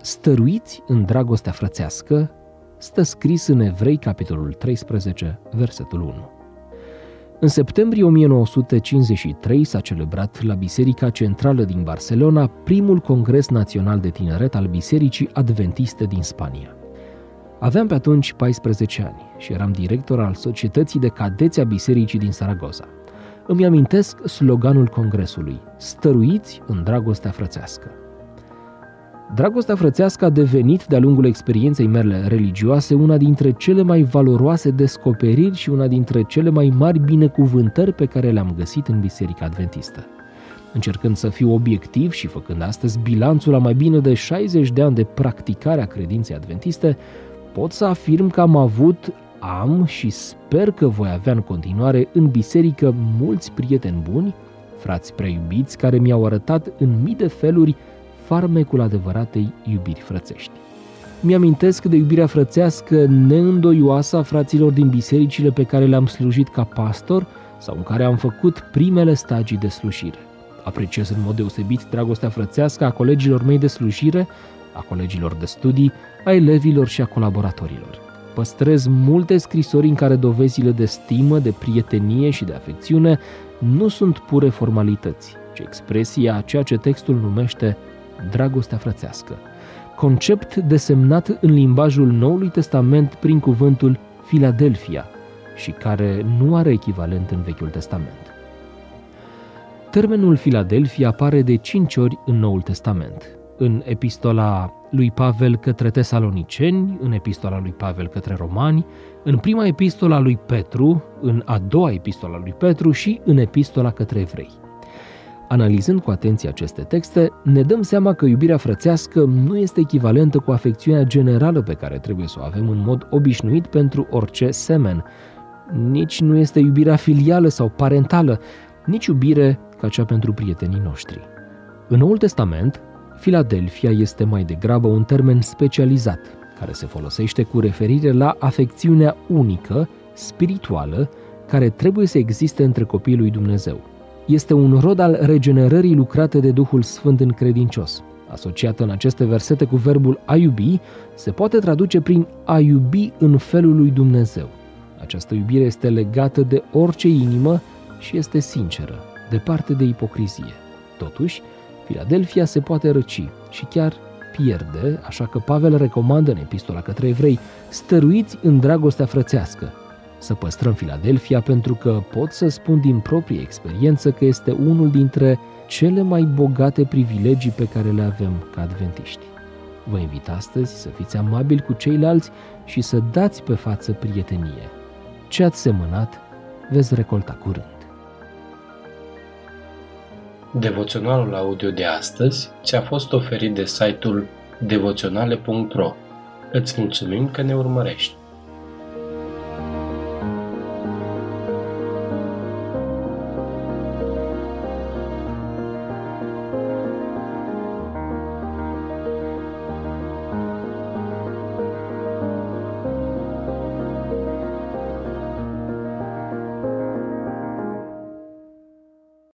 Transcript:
stăruiți în dragostea frățească, stă scris în Evrei, capitolul 13, versetul 1. În septembrie 1953 s-a celebrat la Biserica Centrală din Barcelona primul Congres Național de Tineret al Bisericii Adventiste din Spania. Aveam pe atunci 14 ani și eram director al Societății de Cadeți a Bisericii din Saragoza. Îmi amintesc sloganul congresului, stăruiți în dragostea frățească. Dragostea frățească a devenit, de-a lungul experienței mele religioase, una dintre cele mai valoroase descoperiri și una dintre cele mai mari binecuvântări pe care le-am găsit în Biserica Adventistă. Încercând să fiu obiectiv și făcând astăzi bilanțul la mai bine de 60 de ani de practicare a credinței adventiste, pot să afirm că am avut, am și sper că voi avea în continuare în biserică mulți prieteni buni, frați preiubiți care mi-au arătat în mii de feluri farmecul adevăratei iubiri frățești. Mi-amintesc de iubirea frățească neîndoioasă a fraților din bisericile pe care le-am slujit ca pastor sau în care am făcut primele stagii de slujire. Apreciez în mod deosebit dragostea frățească a colegilor mei de slujire, a colegilor de studii, a elevilor și a colaboratorilor. Păstrez multe scrisori în care dovezile de stimă, de prietenie și de afecțiune nu sunt pure formalități, ci expresia a ceea ce textul numește dragostea frățească, concept desemnat în limbajul Noului Testament prin cuvântul Filadelfia și care nu are echivalent în Vechiul Testament. Termenul Filadelfia apare de cinci ori în Noul Testament. În epistola lui Pavel către tesaloniceni, în epistola lui Pavel către romani, în prima epistola lui Petru, în a doua epistola lui Petru și în epistola către evrei. Analizând cu atenție aceste texte, ne dăm seama că iubirea frățească nu este echivalentă cu afecțiunea generală pe care trebuie să o avem în mod obișnuit pentru orice semen. Nici nu este iubirea filială sau parentală, nici iubire ca cea pentru prietenii noștri. În Noul Testament, Filadelfia este mai degrabă un termen specializat, care se folosește cu referire la afecțiunea unică, spirituală, care trebuie să existe între copiii lui Dumnezeu este un rod al regenerării lucrate de Duhul Sfânt în credincios. Asociată în aceste versete cu verbul a iubi, se poate traduce prin a iubi în felul lui Dumnezeu. Această iubire este legată de orice inimă și este sinceră, departe de ipocrizie. Totuși, Filadelfia se poate răci și chiar pierde, așa că Pavel recomandă în epistola către evrei, stăruiți în dragostea frățească, să păstrăm Filadelfia pentru că pot să spun din proprie experiență că este unul dintre cele mai bogate privilegii pe care le avem ca adventiști. Vă invit astăzi să fiți amabili cu ceilalți și să dați pe față prietenie. Ce ați semănat, veți recolta curând. Devoționalul audio de astăzi ți-a fost oferit de site-ul devoționale.ro. Îți mulțumim că ne urmărești!